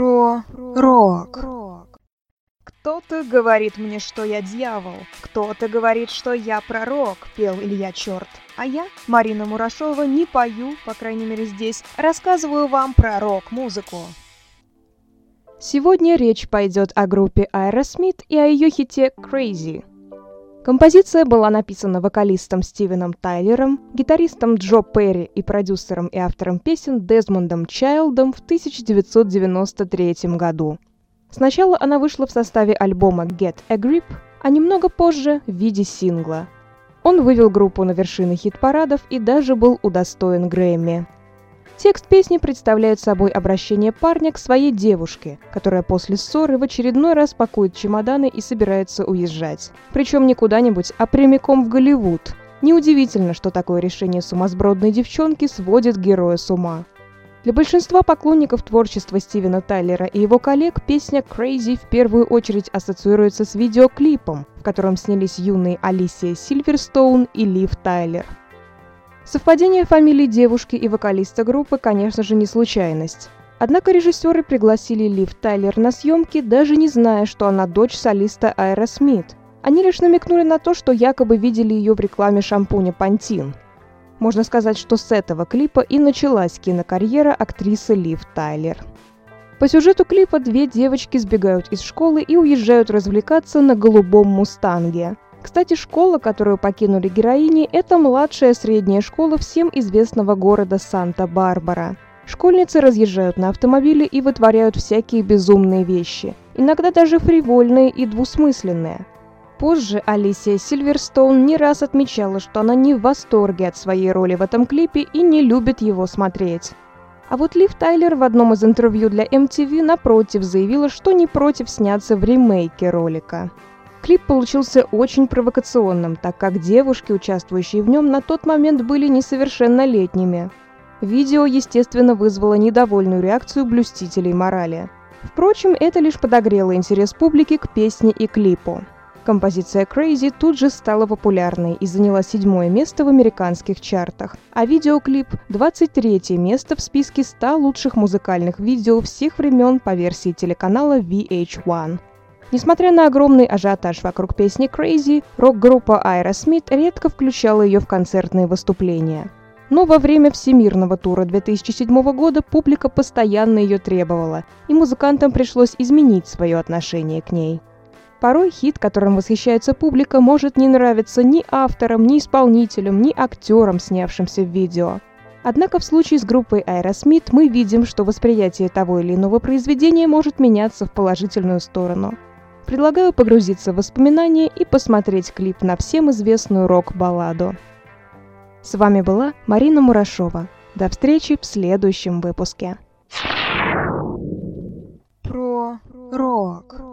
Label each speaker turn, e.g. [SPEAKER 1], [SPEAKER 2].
[SPEAKER 1] Про рок. Кто-то говорит мне, что я дьявол, кто-то говорит, что я пророк, пел Илья Черт. А я, Марина Мурашова, не пою, по крайней мере здесь, рассказываю вам про рок-музыку. Сегодня речь пойдет о группе Aerosmith и о ее хите Crazy. Композиция была написана вокалистом Стивеном Тайлером, гитаристом Джо Перри и продюсером и автором песен Дезмондом Чайлдом в 1993 году. Сначала она вышла в составе альбома Get a Grip, а немного позже в виде сингла. Он вывел группу на вершины хит-парадов и даже был удостоен Грэмми. Текст песни представляет собой обращение парня к своей девушке, которая после ссоры в очередной раз пакует чемоданы и собирается уезжать. Причем не куда-нибудь, а прямиком в Голливуд. Неудивительно, что такое решение сумасбродной девчонки сводит героя с ума. Для большинства поклонников творчества Стивена Тайлера и его коллег песня «Crazy» в первую очередь ассоциируется с видеоклипом, в котором снялись юные Алисия Сильверстоун и Лив Тайлер – Совпадение фамилий девушки и вокалиста группы, конечно же, не случайность. Однако режиссеры пригласили Лив Тайлер на съемки, даже не зная, что она дочь солиста Айра Смит. Они лишь намекнули на то, что якобы видели ее в рекламе шампуня «Пантин». Можно сказать, что с этого клипа и началась кинокарьера актрисы Лив Тайлер. По сюжету клипа две девочки сбегают из школы и уезжают развлекаться на голубом мустанге – кстати, школа, которую покинули героини, это младшая средняя школа всем известного города Санта-Барбара. Школьницы разъезжают на автомобиле и вытворяют всякие безумные вещи, иногда даже фривольные и двусмысленные. Позже Алисия Сильверстоун не раз отмечала, что она не в восторге от своей роли в этом клипе и не любит его смотреть. А вот Лив Тайлер в одном из интервью для MTV напротив заявила, что не против сняться в ремейке ролика. Клип получился очень провокационным, так как девушки, участвующие в нем, на тот момент были несовершеннолетними. Видео, естественно, вызвало недовольную реакцию блюстителей морали. Впрочем, это лишь подогрело интерес публики к песне и клипу. Композиция Crazy тут же стала популярной и заняла седьмое место в американских чартах, а видеоклип – 23 место в списке 100 лучших музыкальных видео всех времен по версии телеканала VH1. Несмотря на огромный ажиотаж вокруг песни Crazy, рок-группа Aerosmith редко включала ее в концертные выступления. Но во время всемирного тура 2007 года публика постоянно ее требовала, и музыкантам пришлось изменить свое отношение к ней. Порой хит, которым восхищается публика, может не нравиться ни авторам, ни исполнителям, ни актерам, снявшимся в видео. Однако в случае с группой Aerosmith мы видим, что восприятие того или иного произведения может меняться в положительную сторону – Предлагаю погрузиться в воспоминания и посмотреть клип на всем известную рок-балладу. С вами была Марина Мурашова. До встречи в следующем выпуске.
[SPEAKER 2] Про рок.